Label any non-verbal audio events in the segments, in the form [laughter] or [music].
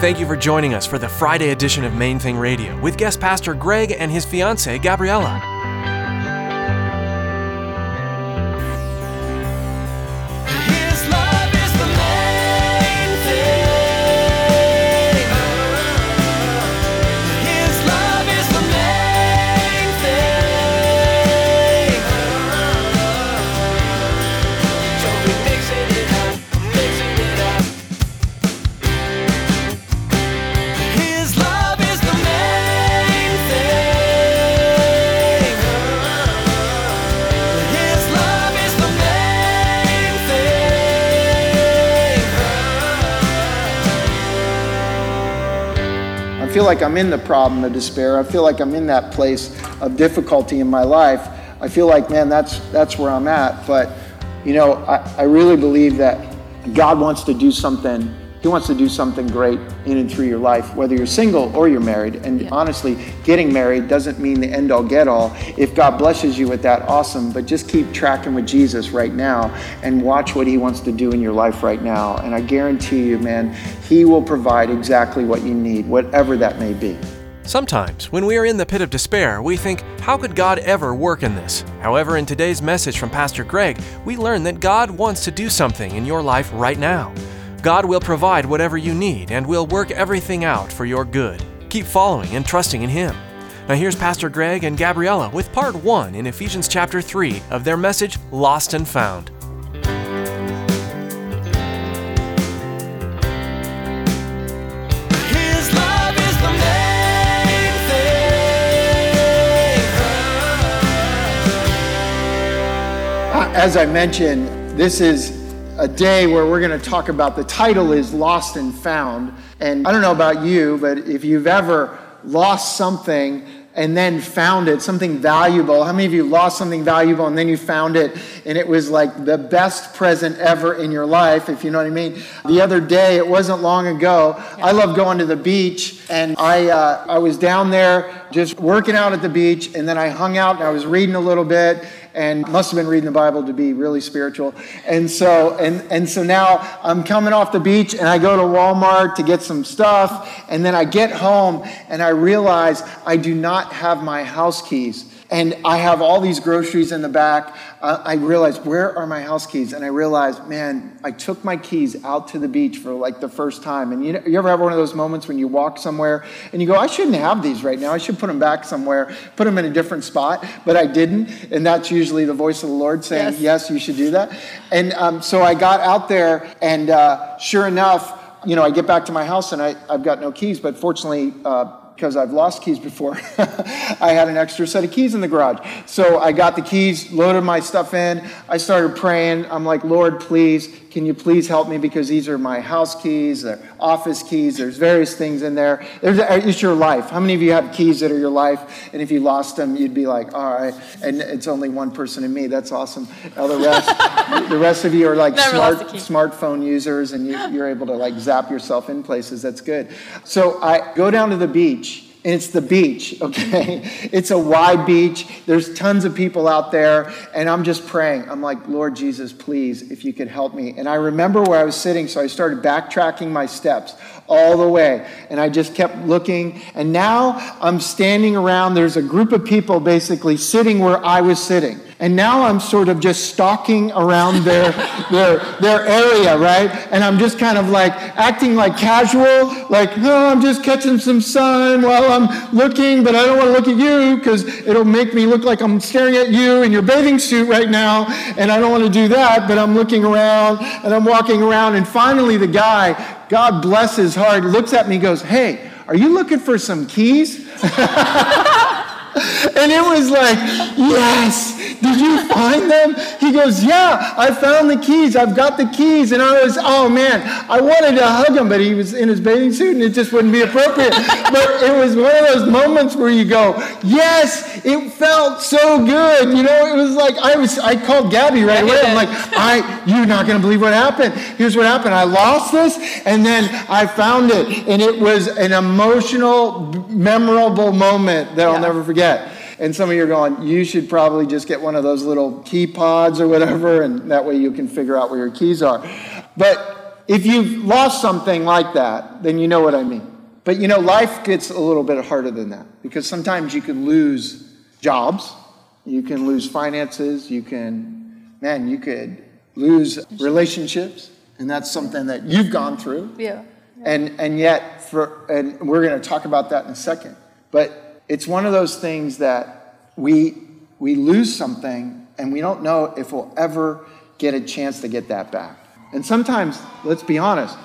Thank you for joining us for the Friday edition of Main Thing Radio with guest pastor Greg and his fiancee Gabriella. I feel like I'm in the problem of despair. I feel like I'm in that place of difficulty in my life. I feel like, man, that's that's where I'm at. But you know, I, I really believe that God wants to do something. He wants to do something great in and through your life, whether you're single or you're married. And honestly, getting married doesn't mean the end all get all. If God blesses you with that, awesome. But just keep tracking with Jesus right now and watch what He wants to do in your life right now. And I guarantee you, man, He will provide exactly what you need, whatever that may be. Sometimes, when we are in the pit of despair, we think, how could God ever work in this? However, in today's message from Pastor Greg, we learn that God wants to do something in your life right now. God will provide whatever you need and will work everything out for your good. Keep following and trusting in Him. Now, here's Pastor Greg and Gabriella with part one in Ephesians chapter 3 of their message, Lost and Found. His love is the main thing. Uh, As I mentioned, this is a day where we're going to talk about the title is Lost and Found. And I don't know about you, but if you've ever lost something and then found it, something valuable, how many of you lost something valuable and then you found it and it was like the best present ever in your life, if you know what I mean? The other day, it wasn't long ago, I love going to the beach and I, uh, I was down there just working out at the beach and then I hung out and I was reading a little bit and must have been reading the Bible to be really spiritual. And so and and so now I'm coming off the beach and I go to Walmart to get some stuff and then I get home and I realize I do not have my house keys. And I have all these groceries in the back. Uh, I realize, where are my house keys? And I realized, man, I took my keys out to the beach for like the first time. And you, know, you ever have one of those moments when you walk somewhere and you go, I shouldn't have these right now. I should put them back somewhere, put them in a different spot. But I didn't. And that's usually the voice of the Lord saying, yes, Yes. you should do that. And um, so I got out there, and uh, sure enough, you know, I get back to my house and I, I've got no keys, but fortunately, uh, because I've lost keys before, [laughs] I had an extra set of keys in the garage. So I got the keys, loaded my stuff in. I started praying. I'm like, Lord, please, can you please help me? Because these are my house keys, they're office keys, there's various things in there. There's, it's your life. How many of you have keys that are your life? And if you lost them, you'd be like, all right. And it's only one person in me. That's awesome. The rest, [laughs] the rest of you are like Never smart, lost a key. smartphone users and you, you're able to like zap yourself in places. That's good. So I go down to the beach. And it's the beach, [laughs] okay? It's a wide beach. There's tons of people out there. And I'm just praying. I'm like, Lord Jesus, please, if you could help me. And I remember where I was sitting, so I started backtracking my steps all the way. And I just kept looking. And now I'm standing around. There's a group of people basically sitting where I was sitting. And now I'm sort of just stalking around their, [laughs] their, their area, right? And I'm just kind of like acting like casual, like, oh, I'm just catching some sun while I'm looking, but I don't want to look at you because it'll make me look like I'm staring at you in your bathing suit right now. And I don't want to do that, but I'm looking around and I'm walking around. And finally, the guy, God bless his heart, looks at me goes, hey, are you looking for some keys? [laughs] And it was like, yes, did you find them? He goes, yeah, I found the keys. I've got the keys. And I was, oh man, I wanted to hug him, but he was in his bathing suit and it just wouldn't be appropriate. [laughs] but it was one of those moments where you go, yes, it felt so good. You know, it was like, I was, I called Gabby right away. I'm like, I, you're not going to believe what happened. Here's what happened. I lost this and then I found it. And it was an emotional, memorable moment that I'll never forget. And some of you are going, you should probably just get one of those little key pods or whatever, and that way you can figure out where your keys are. But if you've lost something like that, then you know what I mean. But you know, life gets a little bit harder than that because sometimes you can lose jobs, you can lose finances, you can, man, you could lose relationships, and that's something that you've gone through. Yeah. And, and yet, for, and we're going to talk about that in a second. But it's one of those things that we, we lose something and we don't know if we'll ever get a chance to get that back. And sometimes, let's be honest,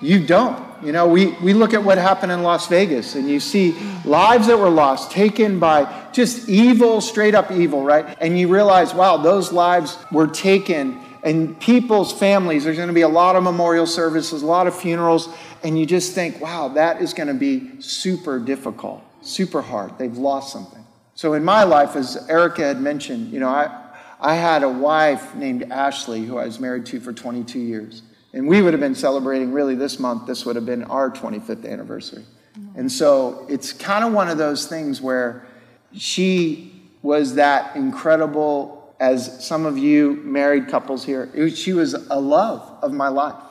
you don't. You know, we, we look at what happened in Las Vegas and you see lives that were lost, taken by just evil, straight up evil, right? And you realize, wow, those lives were taken and people's families, there's going to be a lot of memorial services, a lot of funerals, and you just think, wow, that is going to be super difficult, super hard. They've lost something. So in my life, as Erica had mentioned, you know, I, I had a wife named Ashley who I was married to for 22 years. And we would have been celebrating really this month, this would have been our 25th anniversary. And so it's kind of one of those things where she was that incredible, as some of you married couples here, was- she was a love of my life,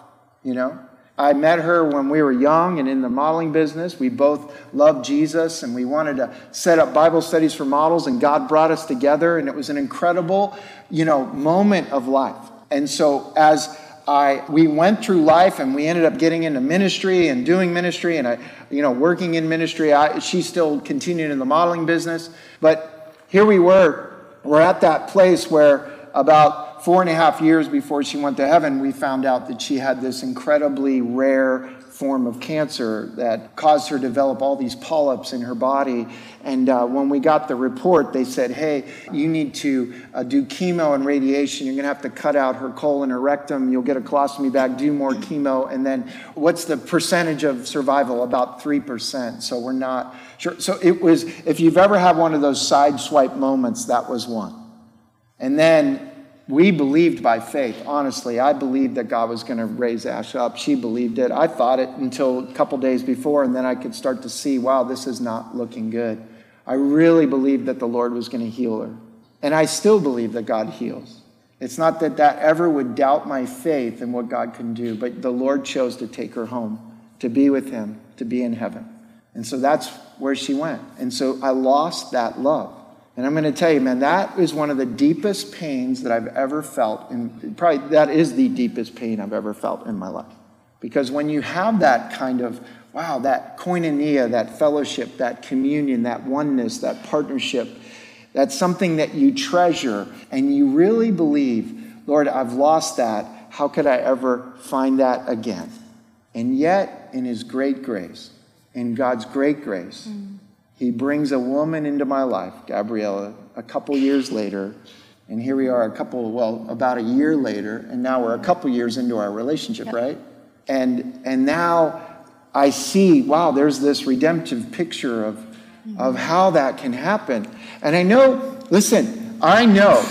you know? I met her when we were young and in the modeling business. We both loved Jesus and we wanted to set up Bible studies for models, and God brought us together, and it was an incredible, you know, moment of life. And so as I we went through life and we ended up getting into ministry and doing ministry and I, you know, working in ministry. I, she still continued in the modeling business, but here we were. We're at that place where about four and a half years before she went to heaven, we found out that she had this incredibly rare form of cancer that caused her to develop all these polyps in her body. And uh, when we got the report, they said, hey, you need to uh, do chemo and radiation. You're going to have to cut out her colon or rectum. You'll get a colostomy bag, do more chemo. And then what's the percentage of survival? About 3%. So we're not sure. So it was, if you've ever had one of those side swipe moments, that was one. And then we believed by faith. Honestly, I believed that God was going to raise Ash up. She believed it. I thought it until a couple days before, and then I could start to see, wow, this is not looking good. I really believed that the Lord was going to heal her. And I still believe that God heals. It's not that that ever would doubt my faith in what God can do, but the Lord chose to take her home, to be with Him, to be in heaven. And so that's where she went. And so I lost that love. And I'm going to tell you, man, that is one of the deepest pains that I've ever felt. And probably that is the deepest pain I've ever felt in my life. Because when you have that kind of, wow, that koinonia, that fellowship, that communion, that oneness, that partnership, that's something that you treasure and you really believe, Lord, I've lost that. How could I ever find that again? And yet, in His great grace, in God's great grace, mm. He brings a woman into my life, Gabriella, a couple years later. And here we are, a couple, well, about a year later, and now we're a couple years into our relationship, right? And, and now I see, wow, there's this redemptive picture of, mm-hmm. of how that can happen. And I know, listen, I know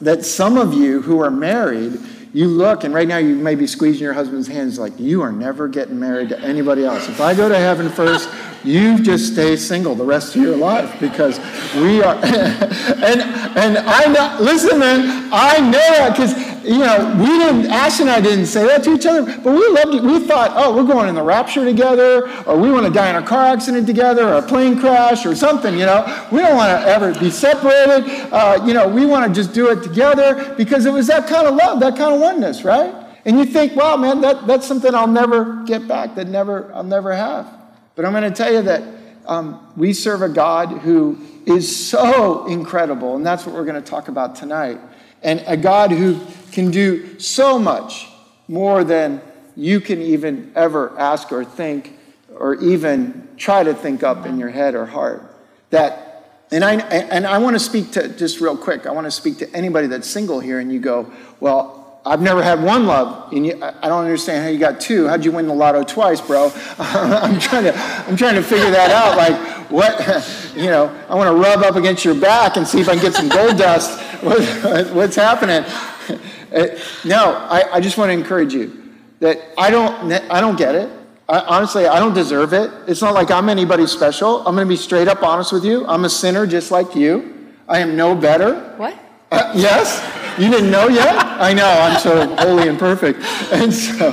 that some of you who are married, you look and right now you may be squeezing your husband's hands like, you are never getting married to anybody else. If I go to heaven first, you just stay single the rest of your life because we are. [laughs] and and I know, listen, man, I know that because you know we didn't. Ash and I didn't say that to each other, but we loved it. We thought, oh, we're going in the rapture together, or we want to die in a car accident together, or a plane crash, or something. You know, we don't want to ever be separated. Uh, you know, we want to just do it together because it was that kind of love, that kind of oneness, right? And you think, wow, man, that, that's something I'll never get back. That never I'll never have. But I'm going to tell you that um, we serve a God who is so incredible, and that's what we're going to talk about tonight. And a God who can do so much more than you can even ever ask or think or even try to think up in your head or heart. That, and I, and I want to speak to, just real quick, I want to speak to anybody that's single here and you go, well, I've never had one love, and you, I don't understand how you got two. How'd you win the lotto twice, bro? [laughs] I'm trying to, I'm trying to figure that out. Like, what, [laughs] you know, I want to rub up against your back and see if I can get some gold dust. [laughs] What, what's happening? No, I, I just want to encourage you that I don't, I don't get it. I, honestly, I don't deserve it. It's not like I'm anybody special. I'm going to be straight up honest with you. I'm a sinner just like you. I am no better. What? Uh, yes? You didn't know yet? I know, I'm so holy and perfect. And so,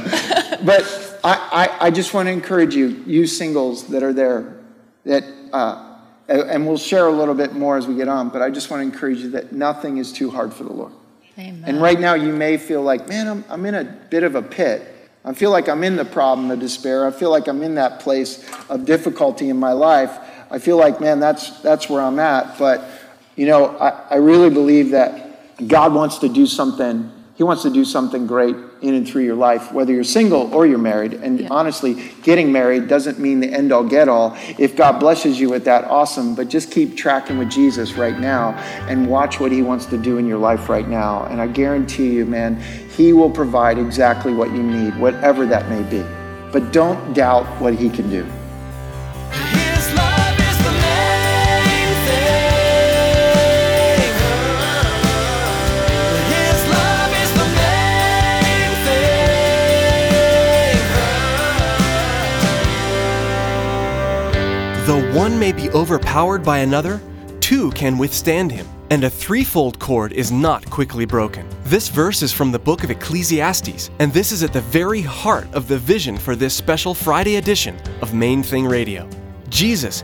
but I, I, I just want to encourage you, you singles that are there, that, uh, and we'll share a little bit more as we get on, but I just want to encourage you that nothing is too hard for the Lord. Amen. And right now, you may feel like, man, I'm, I'm in a bit of a pit. I feel like I'm in the problem of despair. I feel like I'm in that place of difficulty in my life. I feel like, man, that's, that's where I'm at. But, you know, I, I really believe that God wants to do something. He wants to do something great in and through your life, whether you're single or you're married. And Yeah. honestly, getting married doesn't mean the end all get all. If God blesses you with that, awesome. But just keep tracking with Jesus right now and watch what He wants to do in your life right now. And I guarantee you, man, He will provide exactly what you need, whatever that may be. But don't doubt what He can do. Though one may be overpowered by another, two can withstand him, and a threefold cord is not quickly broken. This verse is from the book of Ecclesiastes, and this is at the very heart of the vision for this special Friday edition of Main Thing Radio. Jesus,